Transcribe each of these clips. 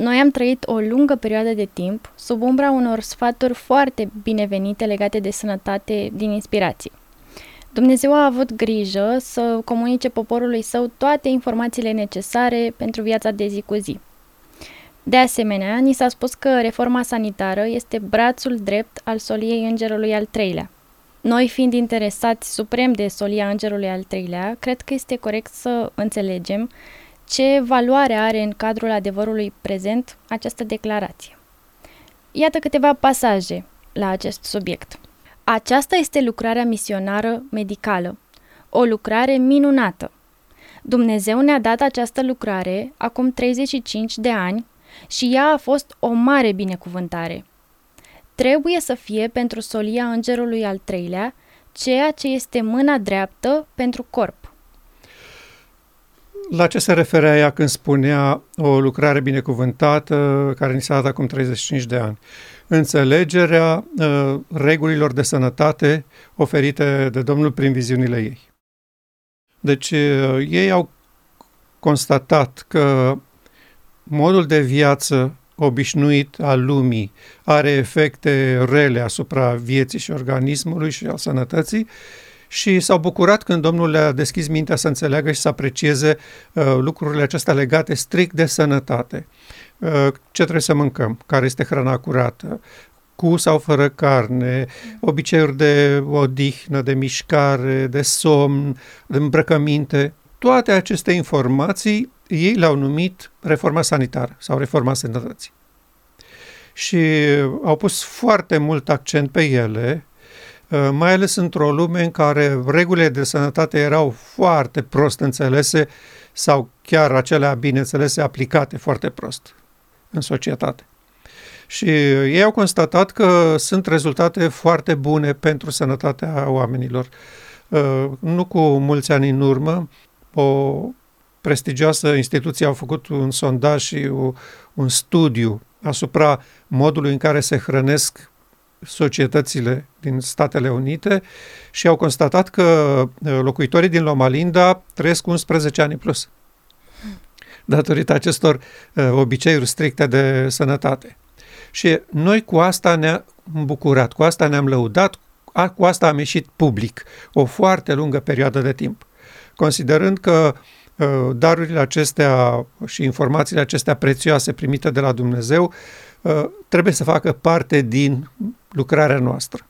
Noi am trăit o lungă perioadă de timp sub umbra unor sfaturi foarte binevenite legate de sănătate din inspirație. Dumnezeu a avut grijă să comunice poporului său toate informațiile necesare pentru viața de zi cu zi. De asemenea, ni s-a spus că reforma sanitară este brațul drept al soliei îngerului al treilea. Noi, fiind interesați suprem de solia îngerului al treilea, cred că este corect să înțelegem ce valoare are în cadrul adevărului prezent această declarație. Iată câteva pasaje la acest subiect. Aceasta este lucrarea misionară medicală, o lucrare minunată. Dumnezeu ne-a dat această lucrare acum 35 de ani și ea a fost o mare binecuvântare. Trebuie să fie pentru solia îngerului al treilea ceea ce este mâna dreaptă pentru corp. La ce se referea ea când spunea o lucrare binecuvântată care ni s-a dat acum 35 de ani? Înțelegerea uh, regulilor de sănătate oferite de Domnul prin viziunile ei. Deci uh, ei au constatat că modul de viață obișnuit al lumii are efecte rele asupra vieții și organismului și al sănătății și s-au bucurat când Domnul le-a deschis mintea să înțeleagă și să aprecieze uh, lucrurile acestea legate strict de sănătate. Uh, ce trebuie să mâncăm? Care este hrana curată? cu sau fără carne, obiceiuri de odihnă, de mișcare, de somn, de îmbrăcăminte. Toate aceste informații ei le-au numit reforma sanitară sau reforma sănătății. Și au pus foarte mult accent pe ele, uh, mai ales într-o lume în care regulile de sănătate erau foarte prost înțelese sau chiar acelea bineînțelese aplicate foarte prost în societate. Și ei au constatat că sunt rezultate foarte bune pentru sănătatea oamenilor. Uh, nu cu mulți ani în urmă, o prestigioasă instituție au făcut un sondaj și un studiu asupra modului în care se hrănesc societățile din Statele Unite și au constatat că uh, locuitorii din Loma Linda trăiesc 11 ani plus datorită acestor uh, obiceiuri stricte de sănătate. Și noi cu asta ne-am bucurat, cu asta ne-am lăudat, cu asta am ieșit public o foarte lungă perioadă de timp, considerând că uh, Uh, darurile acestea și informațiile acestea prețioase primite de la Dumnezeu uh, trebuie să facă parte din lucrarea noastră.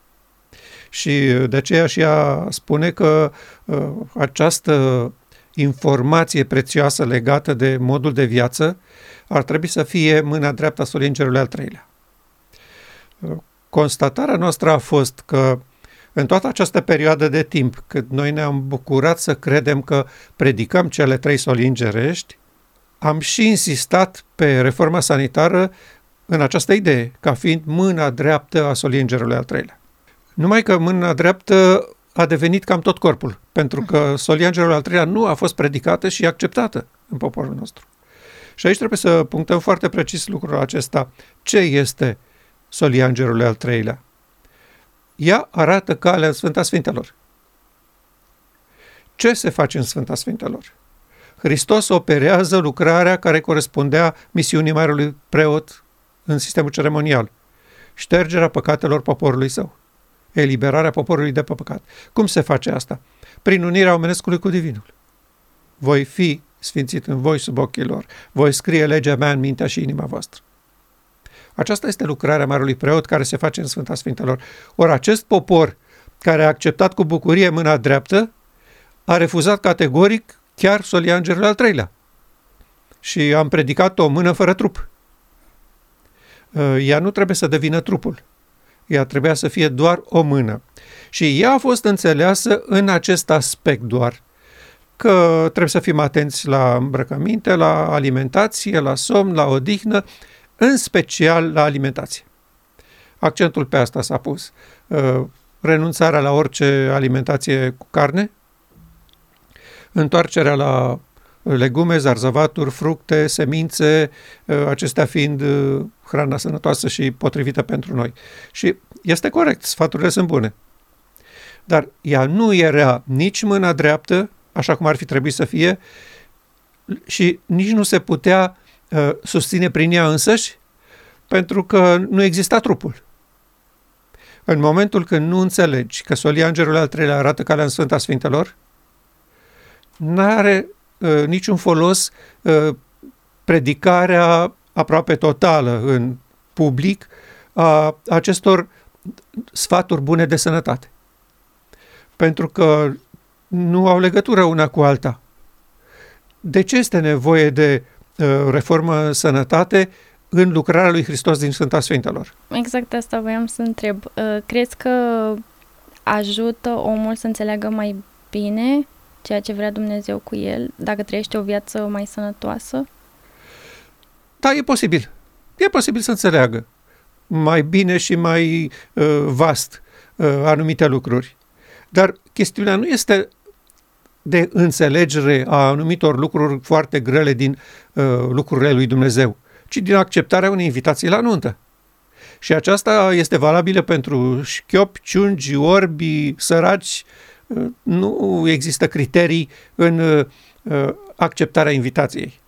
Și de aceea și ea spune că uh, această informație prețioasă legată de modul de viață ar trebui să fie mâna dreaptă a solingerului al treilea. Constatarea noastră a fost că în toată această perioadă de timp, cât noi ne-am bucurat să credem că predicăm cele trei soli îngerești, am și insistat pe reforma sanitară în această idee, ca fiind mâna dreaptă a solii îngerului al treilea. Numai că mâna dreaptă a devenit cam tot corpul, pentru că solia îngerului al treilea nu a fost predicată și acceptată în poporul nostru. Și aici trebuie să punctăm foarte precis lucrul acesta. Ce este solia îngerului al treilea? ea arată calea în Sfânta Sfintelor. Ce se face în Sfânta Sfintelor? Hristos operează lucrarea care corespundea misiunii Marelui Preot în sistemul ceremonial. Ștergerea păcatelor poporului său. Eliberarea poporului de pe păcat. Cum se face asta? Prin unirea omenescului cu divinul. Voi fi sfințit în voi sub ochii lor. Voi scrie legea mea în mintea și inima voastră. Aceasta este lucrarea Marului Preot care se face în Sfânta Sfintelor. Ori acest popor care a acceptat cu bucurie mâna dreaptă, a refuzat categoric chiar solia îngerului al treilea. Și am predicat o mână fără trup. Uh, ea nu trebuie să devină trupul. Ea trebuia să fie doar o mână. Și ea a fost înțeleasă în acest aspect doar, că trebuie să fim atenți la îmbrăcăminte, la alimentație, la somn, la odihnă în special la alimentație. Accentul pe asta s-a pus. Uh, renunțarea la orice alimentație cu carne, întoarcerea la legume, zarzăvaturi, fructe, semințe, uh, acestea fiind uh, hrana sănătoasă și potrivită pentru noi. Și este corect, sfaturile sunt bune. Dar ea nu era nici mâna dreaptă, așa cum ar fi trebuit să fie, și nici nu se putea uh, susține prin ea însăși pentru că nu exista trupul. În momentul când nu înțelegi că solia îngerului al treilea arată calea în Sfânta Sfintelor, nu are uh, niciun folos uh, predicarea aproape totală în public a acestor sfaturi bune de sănătate. Pentru că nu au legătură una cu alta. De ce este nevoie de uh, reformă sănătate în lucrarea lui Hristos din Sfânta Sfintelor? Exact asta voiam să întreb. Uh, crezi că ajută omul să înțeleagă mai bine ceea ce vrea Dumnezeu cu el, dacă trăiește o viață mai sănătoasă? Da, e posibil. E posibil să înțeleagă mai bine și mai uh, vast uh, anumite lucruri. Dar chestiunea nu este de înțelegere a anumitor lucruri foarte grele din uh, lucrurile lui Dumnezeu, ci din acceptarea unei invitații la nuntă. Și aceasta este valabilă pentru șchiopi, ciungi, orbi, săraci. Uh, nu există criterii în uh, acceptarea invitației.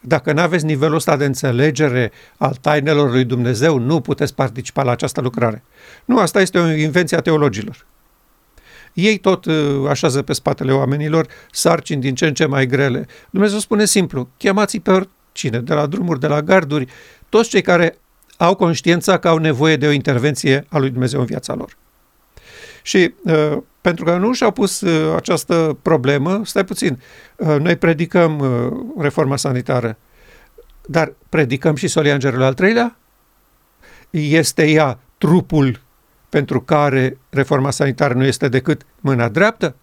Dacă nu aveți nivelul ăsta de înțelegere al tainelor lui Dumnezeu, nu puteți participa la această lucrare. Nu, asta este o invenție a teologilor. Ei tot uh, așează pe spatele oamenilor sarcini din ce în ce mai grele. Dumnezeu spune simplu, chemați pe cine, de la drumuri, de la garduri, toți cei care au conștiința că au nevoie de o intervenție a lui Dumnezeu în viața lor. Și uh, pentru că nu și-au pus uh, această problemă, stai puțin, uh, noi predicăm uh, reforma sanitară, dar predicăm și solia îngerului al treilea? Este ea trupul pentru care reforma sanitară nu este decât mâna dreaptă?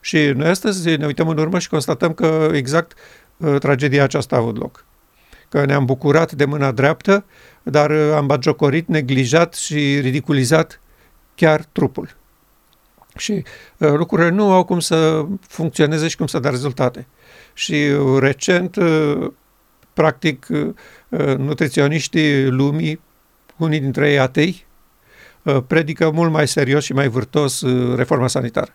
Și noi astăzi ne uităm în urmă și constatăm că exact uh, tragedia aceasta a avut loc. Că ne-am bucurat de mâna dreaptă, dar uh, am bagiocorit, neglijat și ridiculizat chiar trupul. Și uh, lucrurile nu au cum să funcționeze și cum să dea rezultate. Și uh, recent, uh, practic, uh, uh nutriționiștii lumii, unii dintre ei atei, uh, predică mult mai serios și mai vârtos uh, reforma sanitară.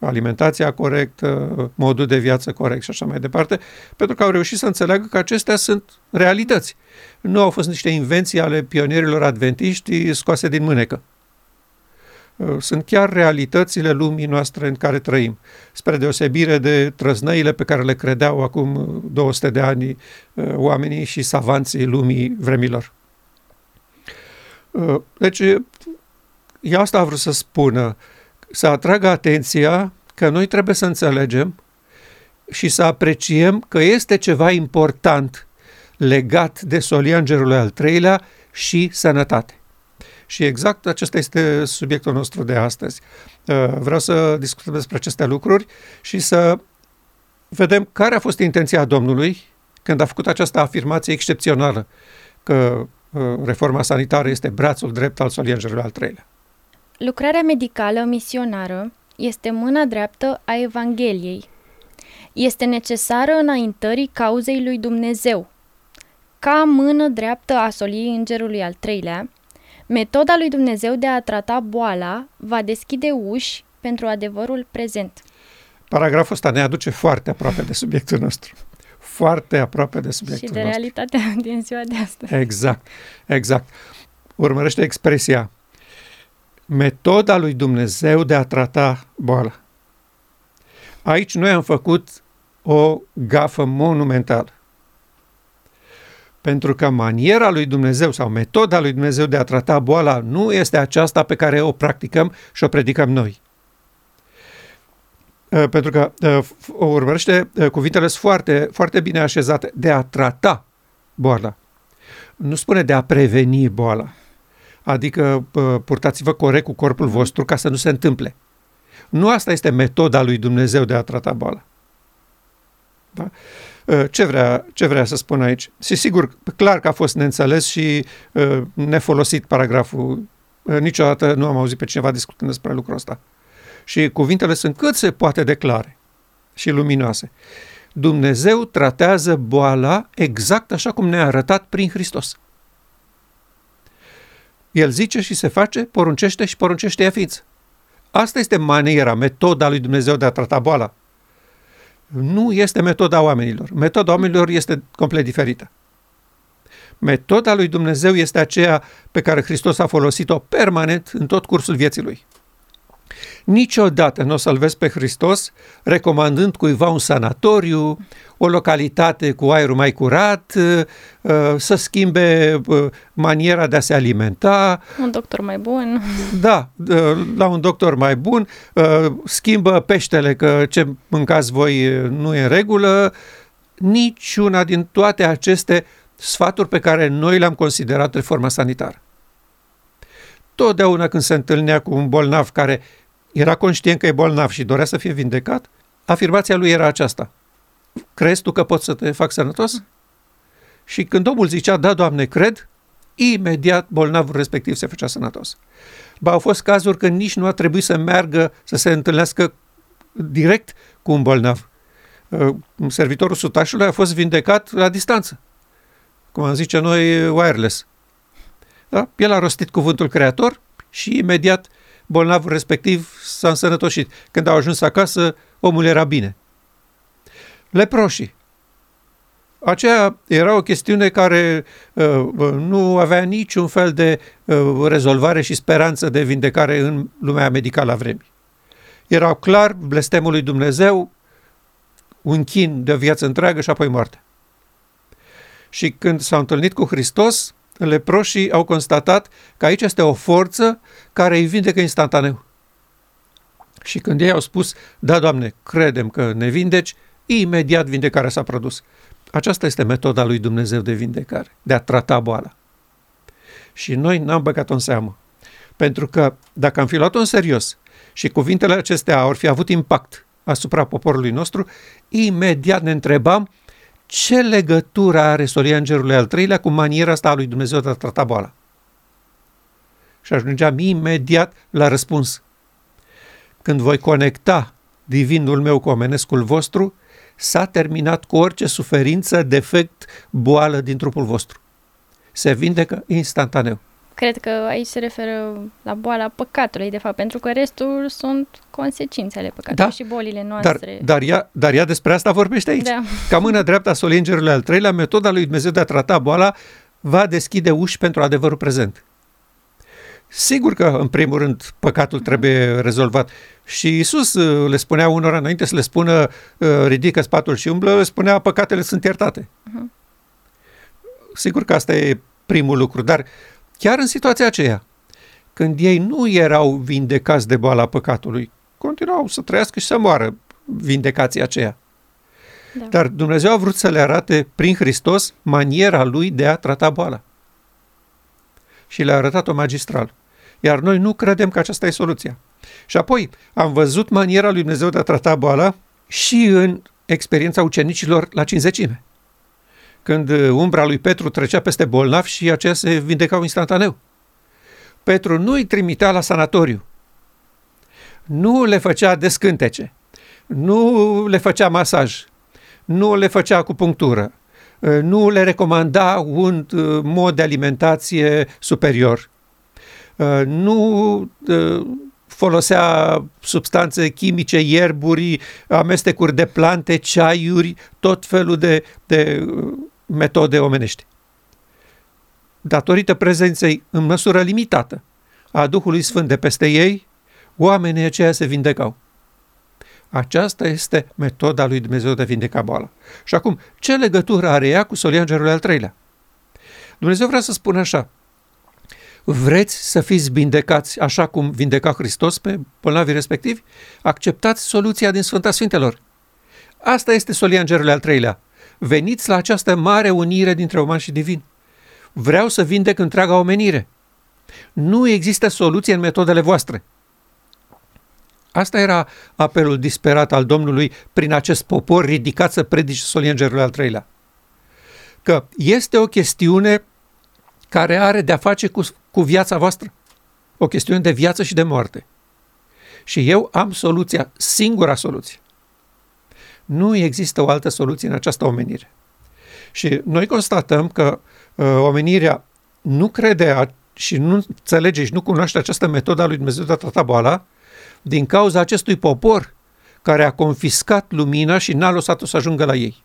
Alimentația corectă, modul de viață corect și așa mai departe, pentru că au reușit să înțeleagă că acestea sunt realități. Nu au fost niște invenții ale pionierilor adventiști scoase din mânecă. Uh, sunt chiar realitățile lumii noastre în care trăim, spre deosebire de trăznăile pe care le credeau acum 200 uh, de ani uh, oamenii și savanții lumii vremilor. Deci, ea asta a vrut să spună, să atragă atenția că noi trebuie să înțelegem și să apreciem că este ceva important legat de solia îngerului al treilea și sănătate. Și exact acesta este subiectul nostru de astăzi. Uh, vreau să discutăm despre aceste lucruri și să vedem care a fost intenția Domnului când a făcut această afirmație excepțională că uh, reforma sanitară este brațul drept al soliangelului al treilea. Lucrarea medicală misionară este mâna dreaptă a Evangheliei. Este necesară înaintării cauzei lui Dumnezeu. Ca mână dreaptă a soliei îngerului al treilea, Metoda lui Dumnezeu de a trata boala va deschide uși pentru adevărul prezent. Paragraful ăsta ne aduce foarte aproape de subiectul nostru. Foarte aproape de subiectul nostru. Și de nostru. realitatea din ziua de astăzi. Exact, exact. Urmărește expresia metoda lui Dumnezeu de a trata boala. Aici noi am făcut o gafă monumentală. Pentru că maniera lui Dumnezeu sau metoda lui Dumnezeu de a trata boala nu este aceasta pe care o practicăm și o predicăm noi. Uh, pentru că uh, o urmărește uh, cuvintele sunt foarte, foarte bine așezate de a trata boala. Nu spune de a preveni boala. Adică purtați-vă corect cu corpul vostru ca să nu se întâmple. Nu asta este metoda lui Dumnezeu de a trata boala. Da? Uh, ce vrea, ce vrea să spun aici? Și sigur, clar că a fost neînțeles și uh, nefolosit paragraful. Uh, niciodată nu am auzit pe cineva discutând despre lucrul ăsta. Și cuvintele sunt cât se poate declare și luminoase. Dumnezeu tratează boala exact așa cum ne-a arătat prin Hristos. El zice și se face, poruncește și poruncește ea ființă. Asta este maniera, metoda lui Dumnezeu de a trata boala. Nu este metoda oamenilor. Metoda oamenilor este complet diferită. Metoda lui Dumnezeu este aceea pe care Hristos a folosit-o permanent în tot cursul vieții lui. Niciodată nu o să-L vezi pe Hristos recomandând cuiva un sanatoriu, o localitate cu aerul mai curat, uh, uh, să schimbe uh, maniera de a se alimenta. Un doctor mai bun. Da, la un doctor mai bun, schimbă peștele că ce mâncați voi nu e în regulă. Niciuna din toate aceste sfaturi pe care noi le-am considerat reforma sanitară. Totdeauna când se întâlnea cu un bolnav care era conștient că e bolnav și dorea să fie vindecat, afirmația lui era aceasta. Crezi tu că poți să te fac sănătos? Și când omul zicea, da, Doamne, cred, imediat bolnavul respectiv se făcea sănătos. Ba, au fost cazuri când nici nu a trebuit să meargă să se întâlnească direct cu un bolnav. Uh, servitorul sutașului a fost vindecat la distanță. Cum am zice noi, wireless. Da? El a rostit cuvântul creator și imediat bolnavul respectiv s-a însănătoșit. Când au ajuns acasă, omul era bine. Leproșii. Aceea era o chestiune care uh, uh, nu avea niciun fel de uh, rezolvare și speranță de vindecare în lumea medicală a vremii. Erau clar blestemul lui Dumnezeu, un chin de viață întreagă și apoi moarte. Și când s-au întâlnit cu Hristos, leproșii au constatat că aici este o forță care îi vindecă instantaneu. Și când ei au spus, da, Doamne, credem că ne vindeci, imediat vindecarea s-a produs. Aceasta este metoda lui Dumnezeu de vindecare, de a trata boala. Și noi n-am băgat-o în seamă. Pentru că dacă am fi luat-o în serios și cuvintele acestea ar fi avut impact asupra poporului nostru, imediat ne întrebam ce legătură are solia îngerului al treilea cu maniera asta a lui Dumnezeu de a trata boala? Și ajungeam imediat la răspuns. Când voi conecta divinul meu cu omenescul vostru, s-a terminat cu orice suferință, defect, boală din trupul vostru. Se vindecă instantaneu. Cred că aici se referă la boala păcatului, de fapt, pentru că restul sunt consecințe ale păcatului da, și bolile noastre. Dar, dar, ea, dar ea despre asta vorbește aici. Da. Ca mâna dreapta solingerului al treilea, metoda lui Dumnezeu de a trata boala va deschide uși pentru adevărul prezent. Sigur că, în primul rând, păcatul trebuie rezolvat. Și Isus uh, le spunea unora înainte să le spună uh, ridică spatul și umblă, le spunea păcatele sunt iertate. Uh-huh. Sigur că asta e primul lucru, dar chiar în situația aceea, când ei nu erau vindecați de boala păcatului, continuau să trăiască și să moară vindecația aceea. Da. Dar Dumnezeu a vrut să le arate prin Hristos maniera lui de a trata boala. Și le-a arătat-o magistral. Iar noi nu credem că aceasta e soluția. Și apoi am văzut maniera lui Dumnezeu de a trata boala și în experiența ucenicilor la cinzecime. Când umbra lui Petru trecea peste bolnav și aceia se vindecau instantaneu. Petru nu îi trimitea la sanatoriu, nu le făcea descântece, nu le făcea masaj, nu le făcea acupunctură, nu le recomanda un uh, mod de alimentație superior, uh, nu uh, folosea substanțe chimice, ierburi, amestecuri de plante, ceaiuri, tot felul de, de metode omenești. Datorită prezenței în măsură limitată a Duhului Sfânt de peste ei, oamenii aceia se vindecau. Aceasta este metoda lui Dumnezeu de a vindeca boala. Și acum, ce legătură are ea cu solia îngerului al treilea? Dumnezeu vrea să spună așa, vreți să fiți vindecați așa cum vindeca Hristos pe bolnavii respectivi? Acceptați soluția din Sfânta Sfintelor. Asta este solia îngerului al treilea. Veniți la această mare unire dintre uman și divin. Vreau să vindec întreaga omenire. Nu există soluție în metodele voastre. Asta era apelul disperat al Domnului prin acest popor ridicat să predice solia îngerului al treilea. Că este o chestiune care are de-a face cu, cu viața voastră. O chestiune de viață și de moarte. Și eu am soluția, singura soluție. Nu există o altă soluție în această omenire. Și noi constatăm că uh, omenirea nu crede a, și nu înțelege și nu cunoaște această metodă a lui Dumnezeu de a trata boala din cauza acestui popor care a confiscat lumina și n-a lăsat-o să ajungă la ei.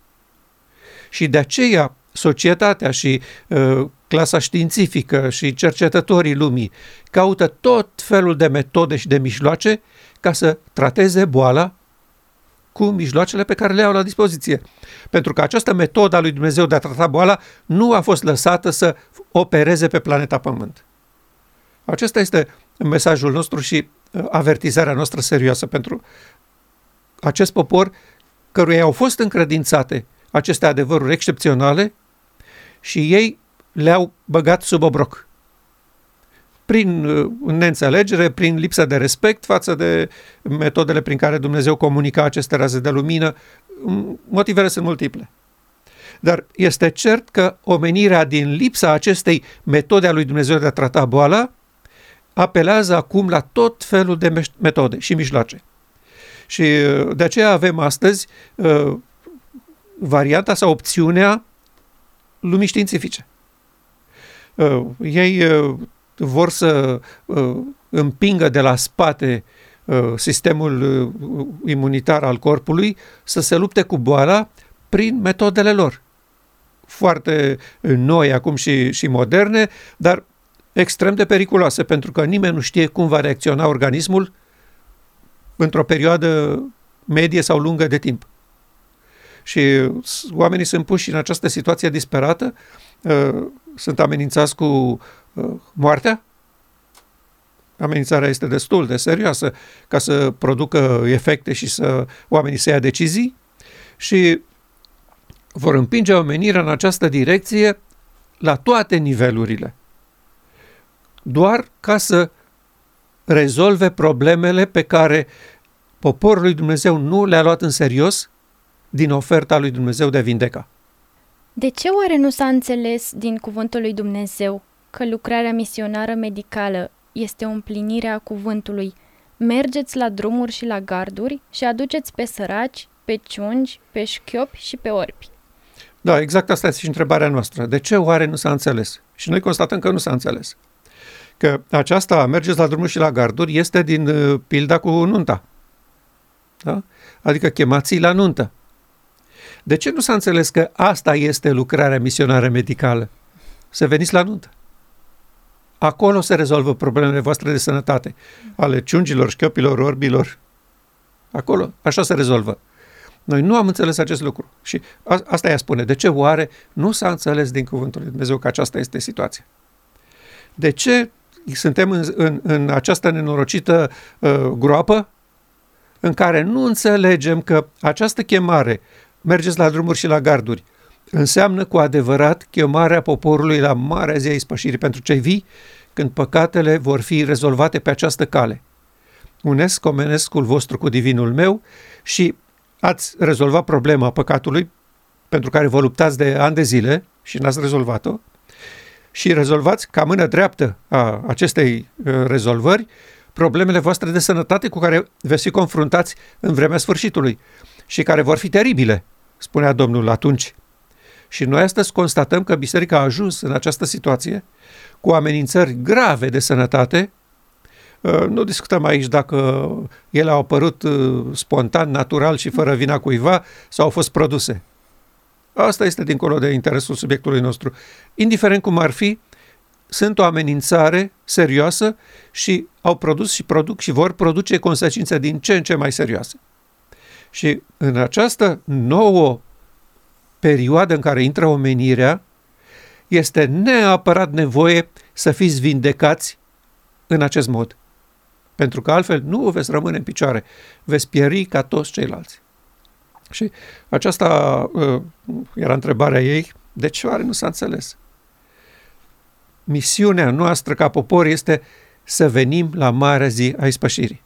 Și de aceea societatea și uh, clasa științifică și cercetătorii lumii caută tot felul de metode și de mijloace ca să trateze boala cu mijloacele pe care le au la dispoziție. Pentru că această metodă a lui Dumnezeu de a trata boala nu a fost lăsată să opereze pe planeta Pământ. Acesta este mesajul nostru și uh, avertizarea noastră serioasă pentru acest popor căruia au fost încredințate aceste adevăruri excepționale și ei le-au băgat sub obroc. Prin uh, neînțelegere, prin lipsă de respect față de metodele prin care Dumnezeu comunica aceste raze de lumină, motivele sunt multiple. Dar este cert că omenirea din lipsa acestei metode a lui Dumnezeu de a trata boala apelează acum la tot felul de metode și mijloace. Și uh, de aceea avem astăzi uh, varianta sau opțiunea lumii științifice. Uh, ei uh, vor să uh, împingă de la spate uh, sistemul uh, imunitar al corpului să se lupte cu boala prin metodele lor. Foarte noi acum și, și moderne, dar extrem de periculoase, pentru că nimeni nu știe cum va reacționa organismul într-o perioadă medie sau lungă de timp. Și oamenii sunt puși în această situație disperată, uh, sunt amenințați cu uh, moartea. Amenințarea este destul de serioasă ca să producă efecte și să oamenii să ia decizii și vor împinge omenirea în această direcție la toate nivelurile. Doar ca să rezolve problemele pe care poporul lui Dumnezeu nu le-a luat în serios din oferta lui Dumnezeu de a vindeca. De ce oare nu s-a înțeles din cuvântul lui Dumnezeu că lucrarea misionară medicală este o împlinire a cuvântului? Mergeți la drumuri și la garduri și aduceți pe săraci, pe ciungi, pe șchiopi și pe orbi. Da, exact asta este și întrebarea noastră. De ce oare nu s-a înțeles? Și noi constatăm că nu s-a înțeles. Că aceasta, mergeți la drumuri și la garduri, este din uh, pilda cu nunta. Da? Adică chemați la nuntă. De ce nu s-a înțeles că asta este lucrarea misionară medicală? Să veniți la nuntă. Acolo se rezolvă problemele voastre de sănătate, ale ciungilor, șchiopilor, orbilor. Acolo, așa se rezolvă. Noi nu am înțeles acest lucru. Și a, asta ea spune. De ce oare nu s-a înțeles din cuvântul lui Dumnezeu că aceasta este situația? De ce suntem în, în, în această nenorocită uh, groapă în care nu înțelegem că această chemare mergeți la drumuri și la garduri. Înseamnă cu adevărat chemarea poporului la marea zi a ispășirii pentru cei vii, când păcatele vor fi rezolvate pe această cale. Unesc omenescul vostru cu divinul meu și ați rezolvat problema păcatului pentru care vă luptați de ani de zile și n-ați rezolvat-o și rezolvați ca mână dreaptă a acestei uh, rezolvări problemele voastre de sănătate cu care veți fi confruntați în vremea sfârșitului și care vor fi teribile spunea Domnul atunci. Și noi astăzi constatăm că biserica a ajuns în această situație cu amenințări grave de sănătate. Uh, nu discutăm aici dacă ele au apărut uh, spontan, natural și fără vina cuiva sau au fost produse. Asta este dincolo de interesul subiectului nostru. Indiferent cum ar fi, sunt o amenințare serioasă și au produs și produc și vor produce consecințe din ce în ce mai serioase. Și în această nouă perioadă în care intră omenirea, este neapărat nevoie să fiți vindecați în acest mod. Pentru că altfel nu veți rămâne în picioare, veți pieri ca toți ceilalți. Și aceasta uh, era întrebarea ei, de ce oare nu s-a înțeles? Misiunea noastră ca popor este să venim la marea zi a ispășirii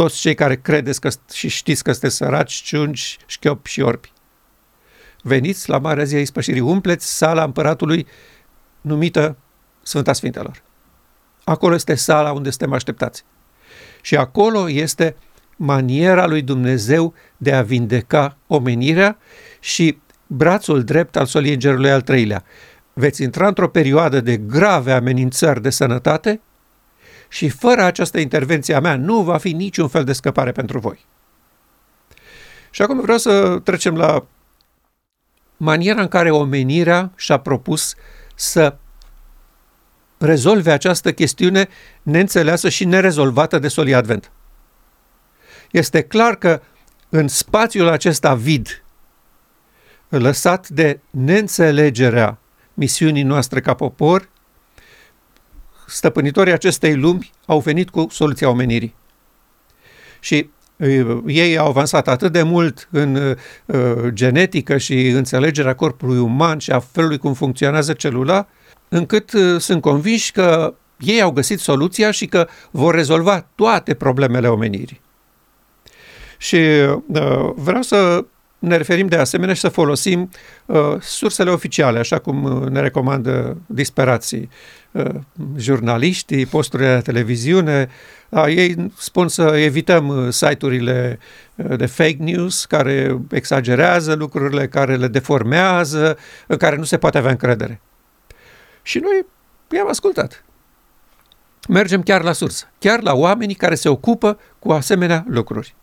toți cei care credeți că, și știți că sunteți săraci, ciungi, șchiopi și orbi. Veniți la Marea Zi a Ispășirii, umpleți sala împăratului numită Sfânta Sfintelor. Acolo este sala unde suntem așteptați. Și acolo este maniera lui Dumnezeu de a vindeca omenirea și brațul drept al soliei Îngerului al treilea. Veți intra într-o perioadă de grave amenințări de sănătate și fără această intervenție a mea nu va fi niciun fel de scăpare pentru voi. Și acum vreau să trecem la maniera în care omenirea și-a propus să rezolve această chestiune neînțeleasă și nerezolvată de solii Advent. Este clar că în spațiul acesta vid, lăsat de neînțelegerea misiunii noastre ca popor, stăpânitorii acestei lumi au venit cu soluția omenirii. Și ei au avansat atât de mult în uh, genetică și înțelegerea corpului uman și a felului cum funcționează celula, încât uh, sunt convinși că ei au găsit soluția și că vor rezolva toate problemele omenirii. Și uh, vreau să ne referim de asemenea și să folosim uh, sursele oficiale, așa cum uh, ne recomandă disperații uh, jurnaliștii, posturile de televiziune. Uh, ei spun să evităm uh, site-urile uh, de fake news care exagerează lucrurile, care le deformează, în care nu se poate avea încredere. Și noi i-am ascultat. Mergem chiar la sursă, chiar la oamenii care se ocupă cu asemenea lucruri.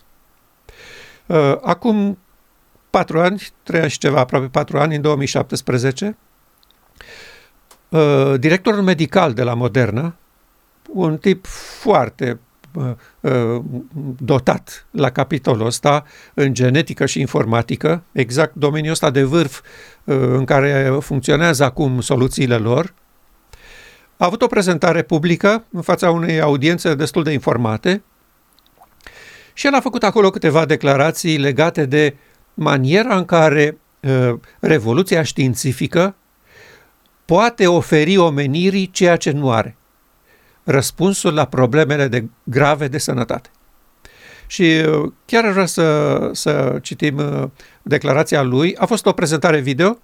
Uh, acum patru ani, trei ani și ceva, aproape patru ani, în 2017, uh, directorul medical de la Moderna, un tip foarte uh, dotat la capitolul ăsta în genetică și informatică, exact domeniul ăsta de vârf în care funcționează acum soluțiile lor, a avut o prezentare publică în fața unei audiențe destul de informate și el a făcut acolo câteva declarații legate de maniera în care uh, revoluția științifică poate oferi omenirii ceea ce nu are. Răspunsul la problemele de grave de sănătate. Și uh, chiar vreau să, să citim uh, declarația lui. A fost o prezentare video.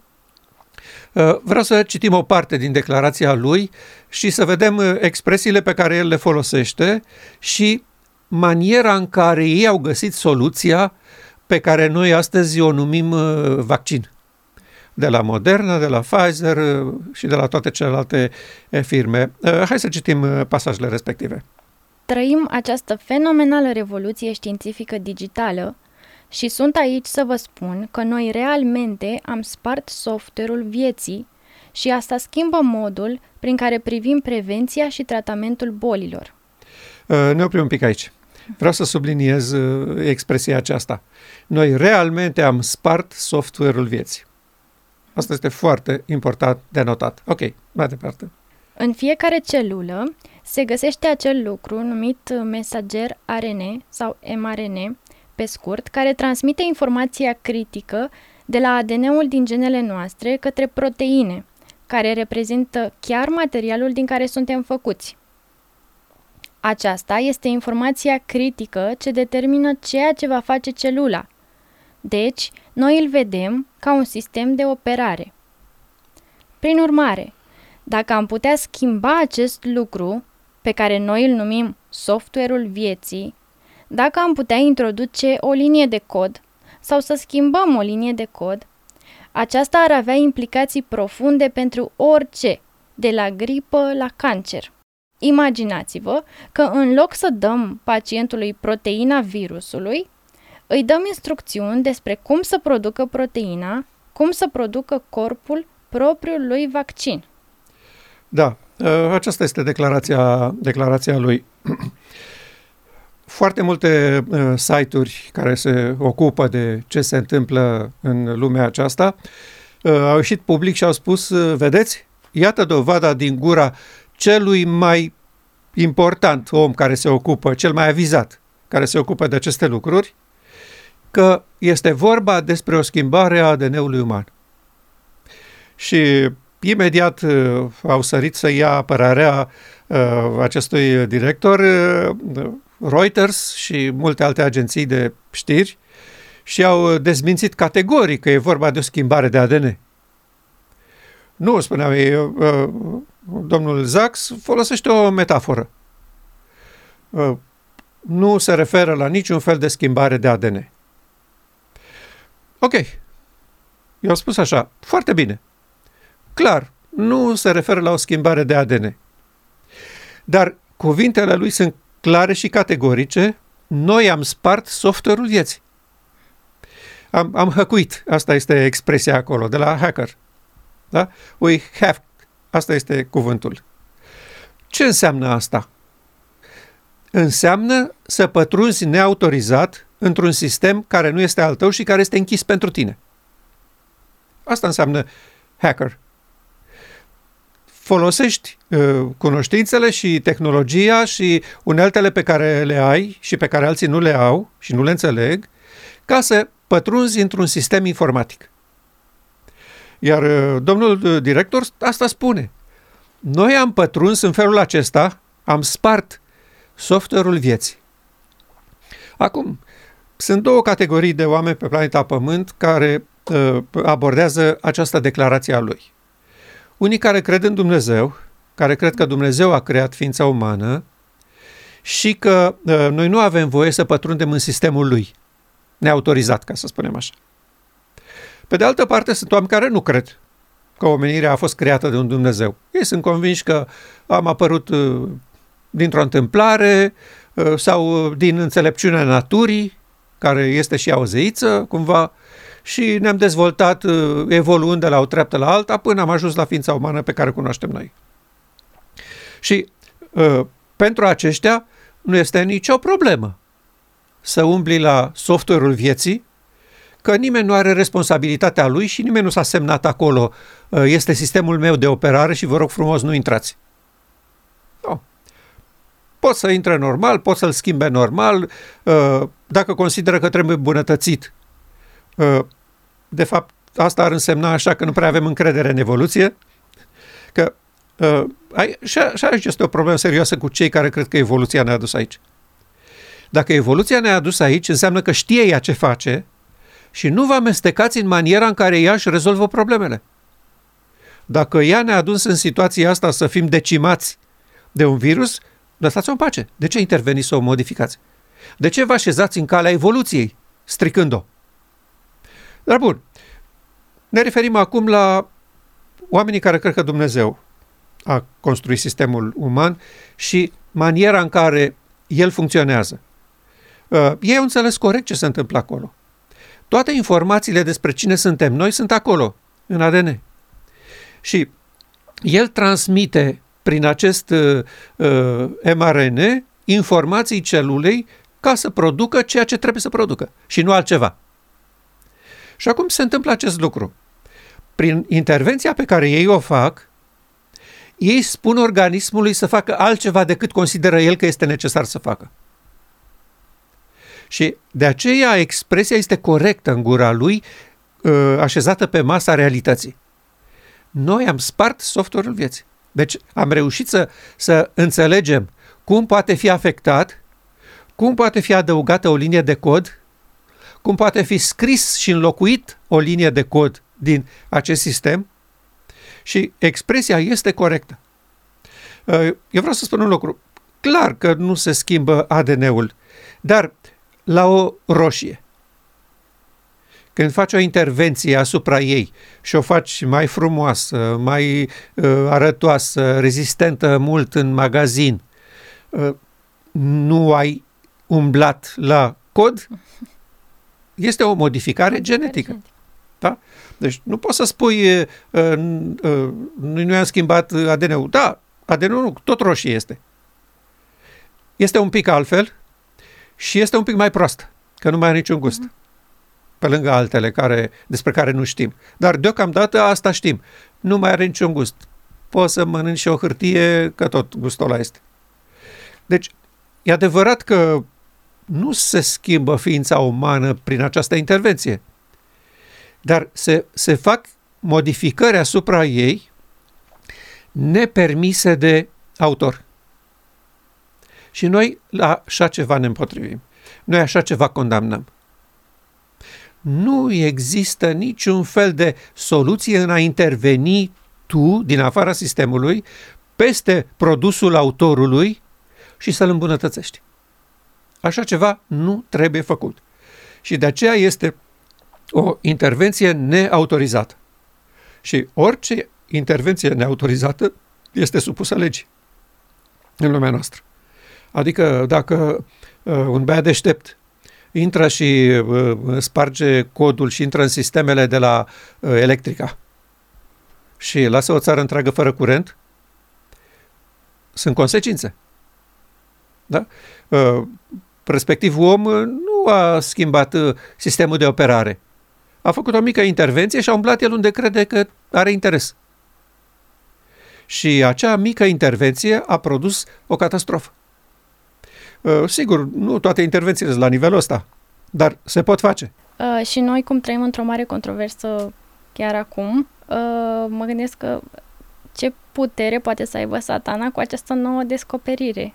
Uh, vreau să citim o parte din declarația lui și să vedem uh, expresiile pe care el le folosește și maniera în care ei au găsit soluția pe care noi astăzi o numim uh, vaccin. De la Moderna, de la Pfizer uh, și de la toate celelalte firme. Uh, hai să citim pasajele respective. Trăim această fenomenală revoluție științifică digitală și sunt aici să vă spun că noi realmente am spart software-ul vieții și asta schimbă modul prin care privim prevenția și tratamentul bolilor. Ne oprim un pic aici. Vreau să subliniez uh, expresia aceasta. Noi realmente am spart software-ul vieții. Asta este foarte important de notat. Ok, mai departe. În fiecare celulă se găsește acel lucru numit mesager ARN sau mRNA, pe scurt, care transmite informația critică de la ADN-ul din genele noastre către proteine, care reprezintă chiar materialul din care suntem făcuți. Aceasta este informația critică ce determină ceea ce va face celula. Deci, noi îl vedem ca un sistem de operare. Prin urmare, dacă am putea schimba acest lucru, pe care noi îl numim software-ul vieții, dacă am putea introduce o linie de cod sau să schimbăm o linie de cod, aceasta ar avea implicații profunde pentru orice, de la gripă la cancer. Imaginați-vă că în loc să dăm pacientului proteina virusului, îi dăm instrucțiuni despre cum să producă proteina, cum să producă corpul propriului vaccin. Da, ă, aceasta este declarația, declarația lui. Foarte multe uh, site-uri care se ocupă de ce se întâmplă în lumea aceasta uh, au ieșit public și au spus, uh, vedeți, iată dovada din gura celui mai important om care se ocupă, cel mai avizat, care se ocupă de aceste lucruri, că este vorba despre o schimbare a ADN-ului uman. Și imediat uh, au sărit să ia apărarea uh, acestui director uh, Reuters și multe alte agenții de știri și au dezmințit categoric că e vorba de o schimbare de ADN. Nu, spuneam ei, uh, domnul Zax folosește o metaforă. Uh, nu se referă la niciun fel de schimbare de ADN. Ok. Eu am spus așa, foarte bine. Clar, nu se referă la o schimbare de ADN. Dar cuvintele lui sunt clare și categorice. Noi am spart software-ul vieții. am, am hăcuit, asta este expresia acolo, de la hacker. Da? We have, asta este cuvântul. Ce înseamnă asta? Înseamnă să pătrunzi neautorizat într-un sistem care nu este al tău și care este închis pentru tine. Asta înseamnă hacker. Folosești uh, cunoștințele și tehnologia și uneltele pe care le ai și pe care alții nu le au și nu le înțeleg ca să pătrunzi într-un sistem informatic. Iar uh, domnul uh, director asta spune. Noi am pătruns în felul acesta, am spart software-ul vieții. Acum, sunt două categorii de oameni pe planeta Pământ care uh, abordează această declarație a lui. Unii care cred în Dumnezeu, care cred că Dumnezeu a creat ființa umană și că uh, noi nu avem voie să pătrundem în sistemul lui, neautorizat, ca să spunem așa. Pe de altă parte, sunt oameni care nu cred că omenirea a fost creată de un Dumnezeu. Ei sunt convinși că am apărut uh, dintr-o întâmplare uh, sau din înțelepciunea naturii, care este și o zeiță, cumva, și ne-am dezvoltat uh, evoluând de la o treaptă la alta până am ajuns la ființa umană pe care o cunoaștem noi. Și pentru aceștia nu este nicio problemă să umbli la software-ul vieții că nimeni nu are responsabilitatea lui și nimeni nu s-a semnat acolo. Uh, este sistemul meu de operare și vă rog frumos nu intrați. No. Pot să intre normal, pot să-l schimbe normal, uh, dacă consideră că trebuie bunătățit. Uh, de fapt, asta ar însemna așa că nu prea avem încredere în evoluție, că și aici este o problemă serioasă cu cei care cred că evoluția ne-a dus aici. Dacă evoluția ne-a adus aici, înseamnă că știe ea ce face și nu vă amestecați în maniera în care ea își rezolvă problemele. Dacă ea ne-a adus în situația asta să fim decimați de un virus, lăsați-o în pace. De ce interveniți să o modificați? De ce vă așezați în calea evoluției, stricând-o? Dar bun, ne referim acum la oamenii care cred că Dumnezeu a construit sistemul uman și maniera în care el funcționează. Uh, ei au înțeles corect ce se întâmplă acolo. Toate informațiile despre cine suntem noi sunt acolo, în ADN. Și el transmite prin acest uh, uh mRNA informații celulei ca să producă ceea ce trebuie să producă și nu altceva. Și acum se întâmplă acest lucru. Prin intervenția pe care ei o fac, ei spun organismului să facă altceva decât consideră el că este necesar să facă. Și de aceea expresia este corectă în gura lui, ă, așezată pe masa realității. Noi am spart software-ul vieții. Deci am reușit să, să înțelegem cum poate fi afectat, cum poate fi adăugată o linie de cod, cum poate fi scris și înlocuit o linie de cod din acest sistem și expresia este corectă. Ă, eu vreau să spun un lucru. Clar că nu se schimbă ADN-ul, dar la o roșie. Când faci o intervenție asupra ei și o faci mai frumoasă, mai uh, arătoasă, rezistentă mult în magazin, uh, nu ai umblat la cod, este o modificare genetică. Da? Deci nu poți să spui uh, uh, nu i-am schimbat ADN-ul. Da, ADN-ul nu, tot roșie este. Este un pic altfel, și este un pic mai proastă, că nu mai are niciun gust. Pe lângă altele care, despre care nu știm. Dar deocamdată asta știm. Nu mai are niciun gust. Poți să mănânci și o hârtie, că tot gustul ăla este. Deci, e adevărat că nu se schimbă ființa umană prin această intervenție, dar se, se fac modificări asupra ei nepermise de autor. Și noi la așa ceva ne împotrivim. Noi așa ceva condamnăm. Nu există niciun fel de soluție în a interveni tu, din afara sistemului, peste produsul autorului și să-l îmbunătățești. Așa ceva nu trebuie făcut. Și de aceea este o intervenție neautorizată. Și orice intervenție neautorizată este supusă legii în lumea noastră. Adică dacă uh, un băiat deștept intră și uh, sparge codul și intră în sistemele de la uh, electrica și lasă o țară întreagă fără curent, sunt consecințe. Da? Uh, respectiv om nu a schimbat uh, sistemul de operare. A făcut o mică intervenție și a umblat el unde crede că are interes. Și acea mică intervenție a produs o catastrofă. Uh, sigur, nu toate intervențiile sunt la nivelul ăsta, dar se pot face. Uh, și noi, cum trăim într-o mare controversă chiar acum, uh, mă gândesc că ce putere poate să aibă satana cu această nouă descoperire.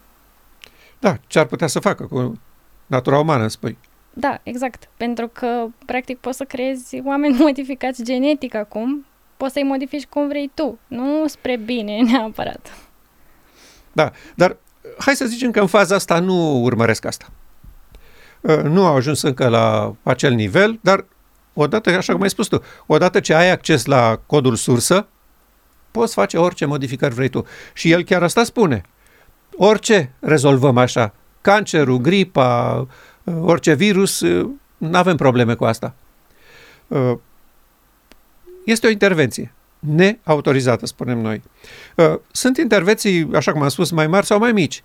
Da, ce ar putea să facă cu natura umană, spui. Da, exact. Pentru că, practic, poți să creezi oameni modificați genetic acum, poți să-i modifici cum vrei tu, nu spre bine neapărat. Da, dar hai să zicem că în faza asta nu urmăresc asta. Uh, nu au ajuns încă la acel nivel, dar odată, așa cum ai spus tu, odată ce ai acces la codul sursă, poți face orice modificări vrei tu. Și el chiar asta spune. Orice rezolvăm așa. Cancerul, gripa, uh, orice virus, uh, nu avem probleme cu asta. Este o intervenție neautorizată, spunem noi. Sunt intervenții, așa cum am spus, mai mari sau mai mici.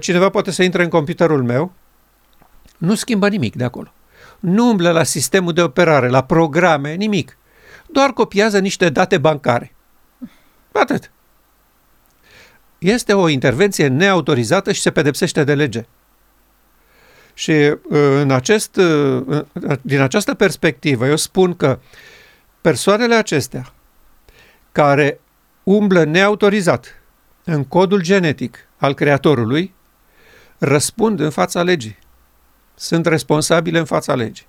Cineva poate să intre în computerul meu, nu schimbă nimic de acolo. Nu umblă la sistemul de operare, la programe, nimic. Doar copiază niște date bancare. Atât. Este o intervenție neautorizată și se pedepsește de lege. Și uh, în acest, uh, din această perspectivă, eu spun că persoanele acestea care umblă neautorizat în codul genetic al Creatorului răspund în fața legii sunt responsabile în fața legii.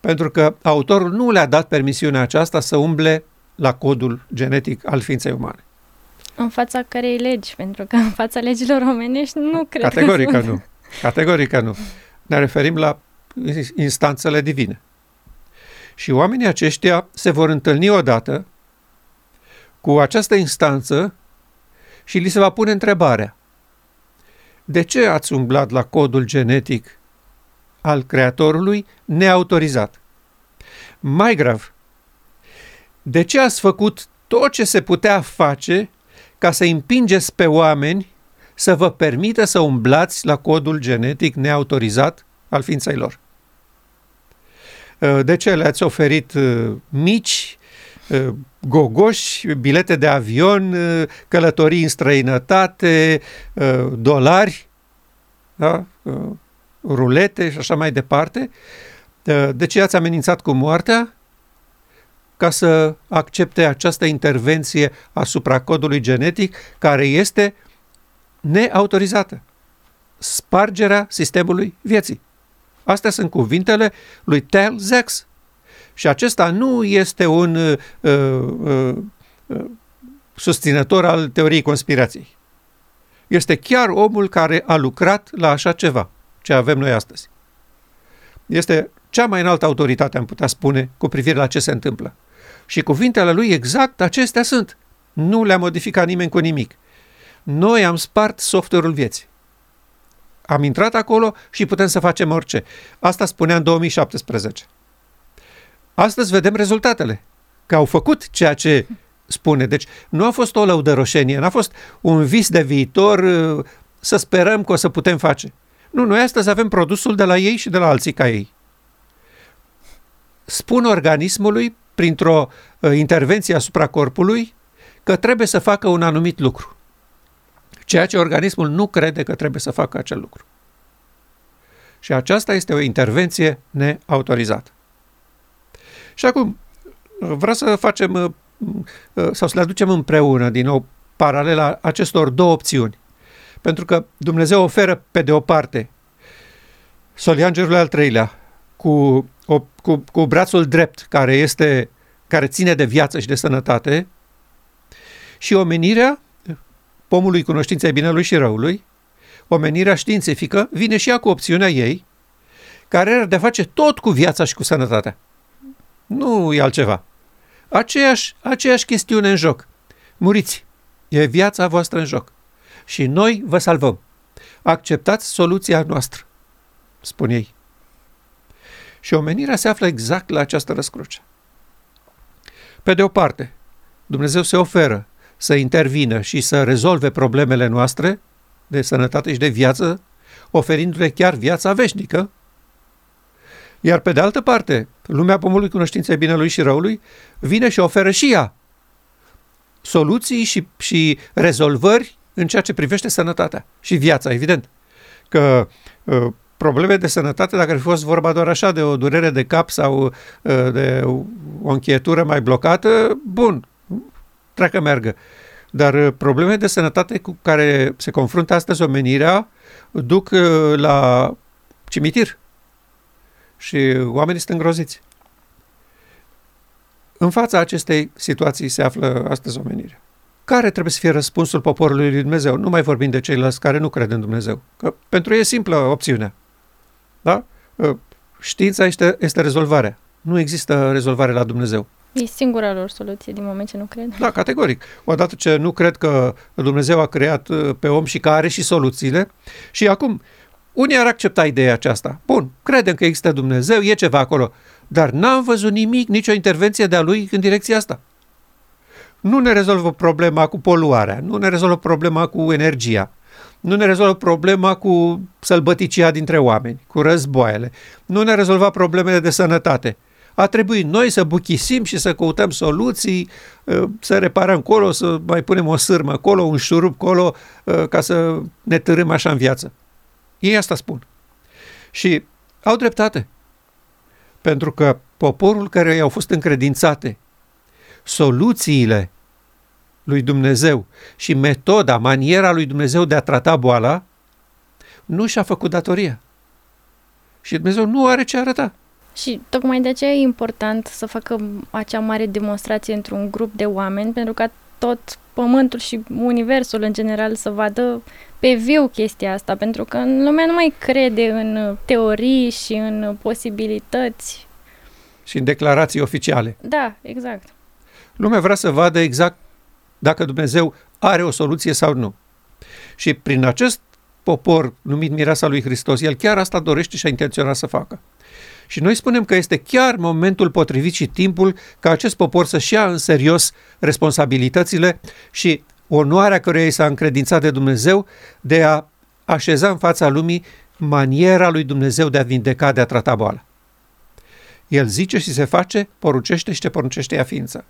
Pentru că autorul nu le-a dat permisiunea aceasta să umble la codul genetic al ființei umane. În fața cărei legi? Pentru că în fața legilor omenești nu cred Categoric că nu. Categoric nu. Ne referim la instanțele divine. Și oamenii aceștia se vor întâlni odată cu această instanță și li se va pune întrebarea de ce ați umblat la codul genetic al creatorului neautorizat? Mai grav, de ce ați făcut tot ce se putea face ca să împingeți pe oameni să vă permită să umblați la codul genetic neautorizat al ființei lor? De ce le-ați oferit uh, mici, uh, gogoși, bilete de avion, uh, călătorii în străinătate, uh, dolari, da? Uh, rulete și așa mai departe. De ce ați amenințat cu moartea? Ca să accepte această intervenție asupra codului genetic care este neautorizată. Spargerea sistemului vieții. Astea sunt cuvintele lui Tel Zex, și acesta nu este un uh, uh, uh, susținător al teoriei conspirației. Este chiar omul care a lucrat la așa ceva, ce avem noi astăzi. Este cea mai înaltă autoritate, am putea spune, cu privire la ce se întâmplă. Și cuvintele lui exact acestea sunt. Nu le-a modificat nimeni cu nimic. Noi am spart software-ul vieții. Am intrat acolo și putem să facem orice. Asta spunea în 2017. Astăzi vedem rezultatele, că au făcut ceea ce spune. Deci nu a fost o lăudăroșenie, n-a fost un vis de viitor uh, să sperăm că o să putem face. Nu, noi astăzi avem produsul de la ei și de la alții ca ei. Spun organismului, printr-o uh, intervenție asupra corpului, că trebuie să facă un anumit lucru. Ceea ce organismul nu crede că trebuie să facă acel lucru. Și aceasta este o intervenție neautorizată. Și acum, vreau să facem uh, uh, sau să le aducem împreună, din nou, paralela acestor două opțiuni. Pentru că Dumnezeu oferă, pe de o parte, soliangerul al treilea, cu, o, cu, cu brațul drept, care, este, care ține de viață și de sănătate, și omenirea pomului cunoștinței binelui și răului, omenirea științifică, vine și ea cu opțiunea ei, care are de face tot cu viața și cu sănătatea. Nu e altceva. Aceeași, aceeași chestiune în joc. Muriți. E viața voastră în joc. Și noi vă salvăm. Acceptați soluția noastră, spun ei. Și omenirea se află exact la această răscruce. Pe de o parte, Dumnezeu se oferă să intervină și să rezolve problemele noastre de sănătate și de viață, oferindu-le chiar viața veșnică. Iar pe de altă parte, lumea pomului cunoștinței binelui și răului vine și oferă și ea soluții și, și rezolvări în ceea ce privește sănătatea și viața, evident. Că uh, probleme de sănătate, dacă ar fi fost vorba doar așa de o durere de cap sau uh, de o încheietură mai blocată, bun, treacă meargă. Dar uh, probleme de sănătate cu care se confruntă astăzi omenirea duc uh, la cimitir și oamenii sunt îngroziți. În fața acestei situații se află astăzi omenirea. Care trebuie să fie răspunsul poporului lui Dumnezeu? Nu mai vorbim de ceilalți care nu cred în Dumnezeu. Că pentru ei e simplă opțiunea. Da? Uh, știința este, este rezolvarea. Nu există rezolvare la Dumnezeu. E singura lor soluție din moment ce nu cred. Da, categoric. Odată ce nu cred că Dumnezeu a creat uh, pe om și că are și soluțiile și acum unii ar accepta ideea aceasta. Bun, credem că există Dumnezeu, e ceva acolo, dar n-am văzut nimic, nicio intervenție de-a lui în direcția asta. Nu ne rezolvă problema cu poluarea, nu ne rezolvă problema cu energia, nu ne rezolvă problema cu sălbăticia dintre oameni, cu războaiele, nu ne rezolvă problemele de sănătate – a trebuit noi să buchisim și să căutăm soluții, ă, să reparăm colo, să mai punem o sârmă acolo, un șurub colo, ă, ca să ne târâm așa în viață. Ei asta spun. Și au dreptate. Pentru că poporul care i-au fost încredințate soluțiile lui Dumnezeu și metoda, maniera lui Dumnezeu de a trata boala, nu și-a făcut datoria. Și Dumnezeu nu are ce arăta. Și tocmai de aceea e important să facă acea mare demonstrație într-un grup de oameni, pentru ca tot pământul și universul în general să vadă pe viu chestia asta, pentru că lumea nu mai crede în teorii și în posibilități. Și în declarații oficiale. Da, exact. Lumea vrea să vadă exact dacă Dumnezeu are o soluție sau nu. Și prin acest popor numit Mireasa lui Hristos, el chiar asta dorește și a intenționat să facă. Și noi spunem că este chiar momentul potrivit și timpul ca acest popor să-și ia în serios responsabilitățile și onoarea căreia i s-a încredințat de Dumnezeu de a așeza în fața lumii maniera lui Dumnezeu de a vindeca, de a trata boala. El zice și se face, poruncește și te poruncește ea ființă.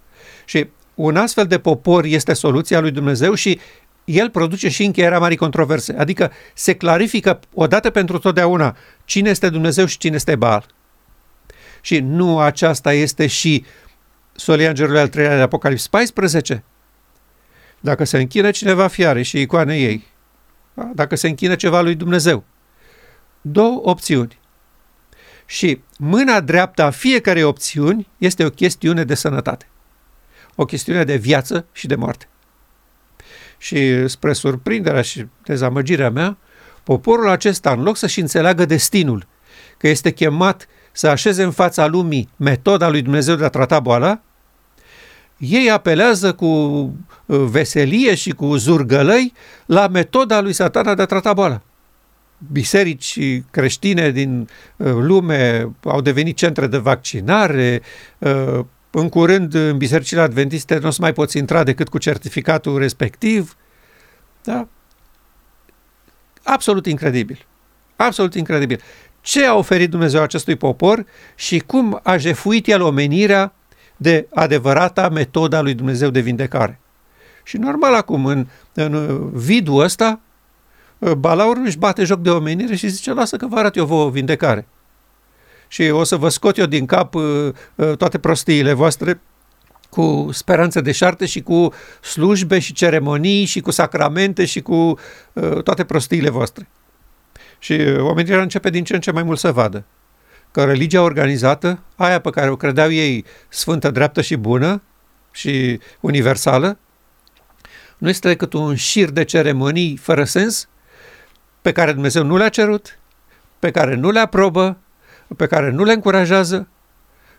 Și un astfel de popor este soluția lui Dumnezeu și el produce și încheierea marii controverse. Adică se clarifică odată pentru totdeauna cine este Dumnezeu și cine este Baal. Și nu aceasta este și solia îngerului al treilea de Apocalips 14? Dacă se închină cineva fiare și icoane ei, da? dacă se închină ceva lui Dumnezeu, două opțiuni. Și mâna dreaptă a fiecare opțiuni este o chestiune de sănătate. O chestiune de viață și de moarte. Și spre surprinderea și dezamăgirea mea, poporul acesta, în loc să-și înțeleagă destinul, că este chemat să așeze în fața lumii metoda lui Dumnezeu de a trata boala, ei apelează cu uh, veselie și cu zurgălăi la metoda lui satana de a trata boala. Biserici creștine din uh, lume au devenit centre de vaccinare, uh, în curând în bisericile adventiste nu o să mai poți intra decât cu certificatul respectiv. Da? Absolut incredibil. Absolut incredibil ce a oferit Dumnezeu acestui popor și cum a jefuit el omenirea de adevărata metoda lui Dumnezeu de vindecare. Și normal acum, în, în vidul ăsta, Balaurul își bate joc de omenire și zice, lasă că vă arăt eu vouă vindecare. Și o să vă scot eu din cap uh, uh, toate prostiile voastre cu speranță de șarte și cu slujbe și ceremonii și cu sacramente și cu uh, toate prostiile voastre. Și oamenii începe din ce în ce mai mult să vadă că religia organizată, aia pe care o credeau ei sfântă, dreaptă și bună și universală, nu este decât un șir de ceremonii fără sens pe care Dumnezeu nu le-a cerut, pe care nu le aprobă, pe care nu le încurajează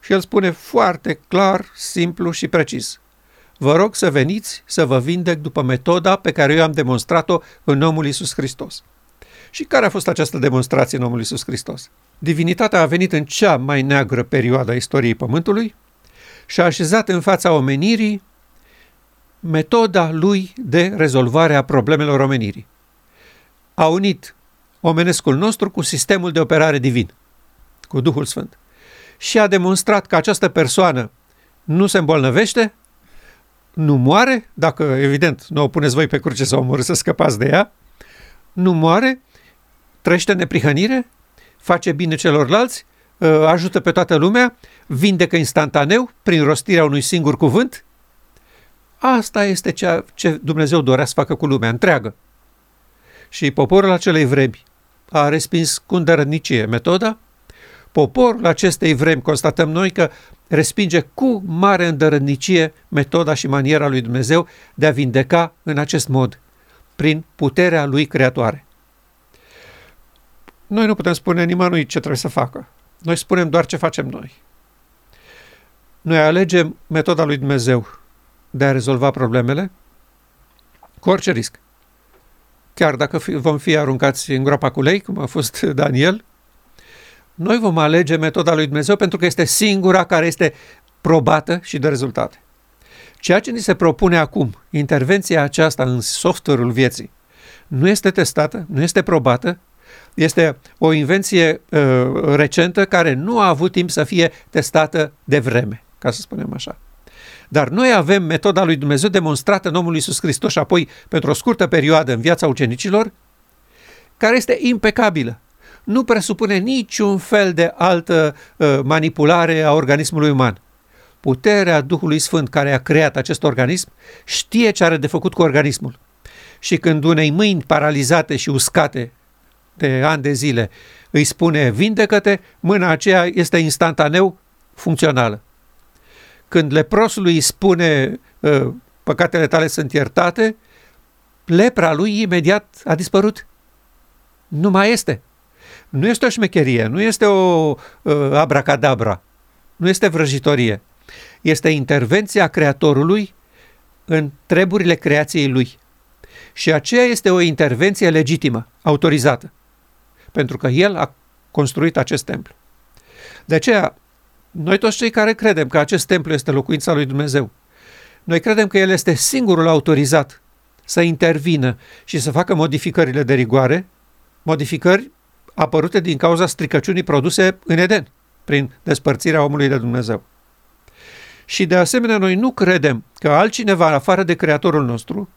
și el spune foarte clar, simplu și precis. Vă rog să veniți să vă vindec după metoda pe care eu am demonstrat-o în omul Iisus Hristos. Și care a fost această demonstrație în omul Iisus Hristos? Divinitatea a venit în cea mai neagră perioadă a istoriei Pământului și a așezat în fața omenirii metoda lui de rezolvare a problemelor omenirii. A unit omenescul nostru cu sistemul de operare divin, cu Duhul Sfânt. Și a demonstrat că această persoană nu se îmbolnăvește, nu moare, dacă evident nu o puneți voi pe cruce sau omorâți să scăpați de ea, nu moare, trăiește în neprihănire, face bine celorlalți, ă, ajută pe toată lumea, vindecă instantaneu prin rostirea unui singur cuvânt. Asta este ceea ce Dumnezeu dorea să facă cu lumea întreagă. Și poporul acelei vremi a respins cu îndărădnicie metoda, poporul acestei vremi, constatăm noi că respinge cu mare îndărădnicie metoda și maniera lui Dumnezeu de a vindeca în acest mod, prin puterea lui creatoare. Noi nu putem spune nimănui ce trebuie să facă. Noi spunem doar ce facem noi. Noi alegem metoda lui Dumnezeu de a rezolva problemele cu orice risc. Chiar dacă vom fi aruncați în groapa cu lei, cum a fost Daniel, noi vom alege metoda lui Dumnezeu pentru că este singura care este probată și de rezultate. Ceea ce ni se propune acum, intervenția aceasta în software-ul vieții, nu este testată, nu este probată, este o invenție uh, recentă care nu a avut timp să fie testată de vreme, ca să spunem așa. Dar noi avem metoda lui Dumnezeu demonstrată în omul Iisus Hristos și apoi pentru o scurtă perioadă în viața ucenicilor, care este impecabilă. Nu presupune niciun fel de altă uh, manipulare a organismului uman. Puterea Duhului Sfânt care a creat acest organism știe ce are de făcut cu organismul. Și când unei mâini paralizate și uscate de ani de zile îi spune vindecă-te, mâna aceea este instantaneu funcțională. Când leprosului îi spune ă, păcatele tale sunt iertate, lepra lui imediat a dispărut. Nu mai este. Nu este o șmecherie, nu este o uh, abracadabra, nu este vrăjitorie. Este intervenția Creatorului în treburile creației lui. Și aceea este o intervenție legitimă, autorizată pentru că el a construit acest templu. De aceea, noi toți cei care credem că acest templu este locuința lui Dumnezeu, noi credem că el este singurul autorizat să intervină și să facă modificările de rigoare, modificări apărute din cauza stricăciunii produse în Eden, prin despărțirea omului de Dumnezeu. Și de asemenea, noi nu credem că altcineva, afară de Creatorul nostru,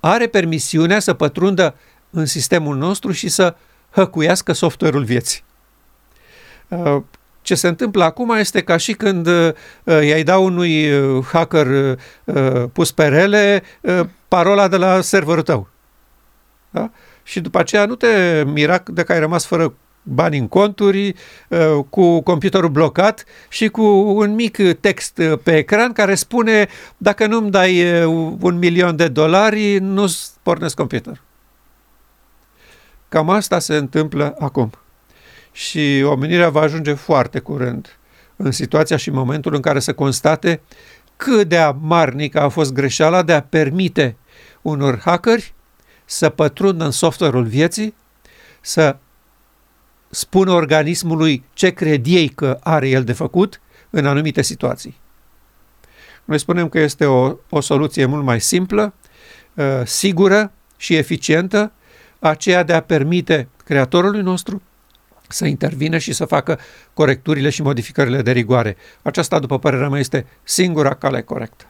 are permisiunea să pătrundă în sistemul nostru și să hăcuiască software-ul vieții. Uh, ce se întâmplă acum este ca și când uh, i-ai da unui uh, hacker pus pe rele parola de la serverul tău. Da? Și după aceea nu te mira de că ai rămas fără bani în conturi, cu computerul blocat și cu un mic text pe ecran care spune dacă nu-mi dai un milion de dolari, nu-ți pornesc computerul. Cam asta se întâmplă acum. Și omenirea va ajunge foarte curând în situația și momentul în care să constate cât de amarnică a fost greșeala de a permite unor hackeri să pătrundă în software-ul vieții, să spună organismului ce cred ei că are el de făcut în anumite situații. Noi spunem că este o, o soluție mult mai simplă, uh, sigură și eficientă aceea de a permite Creatorului nostru să intervină și să facă corecturile și modificările de rigoare. Aceasta, după părerea mea, este singura cale corectă.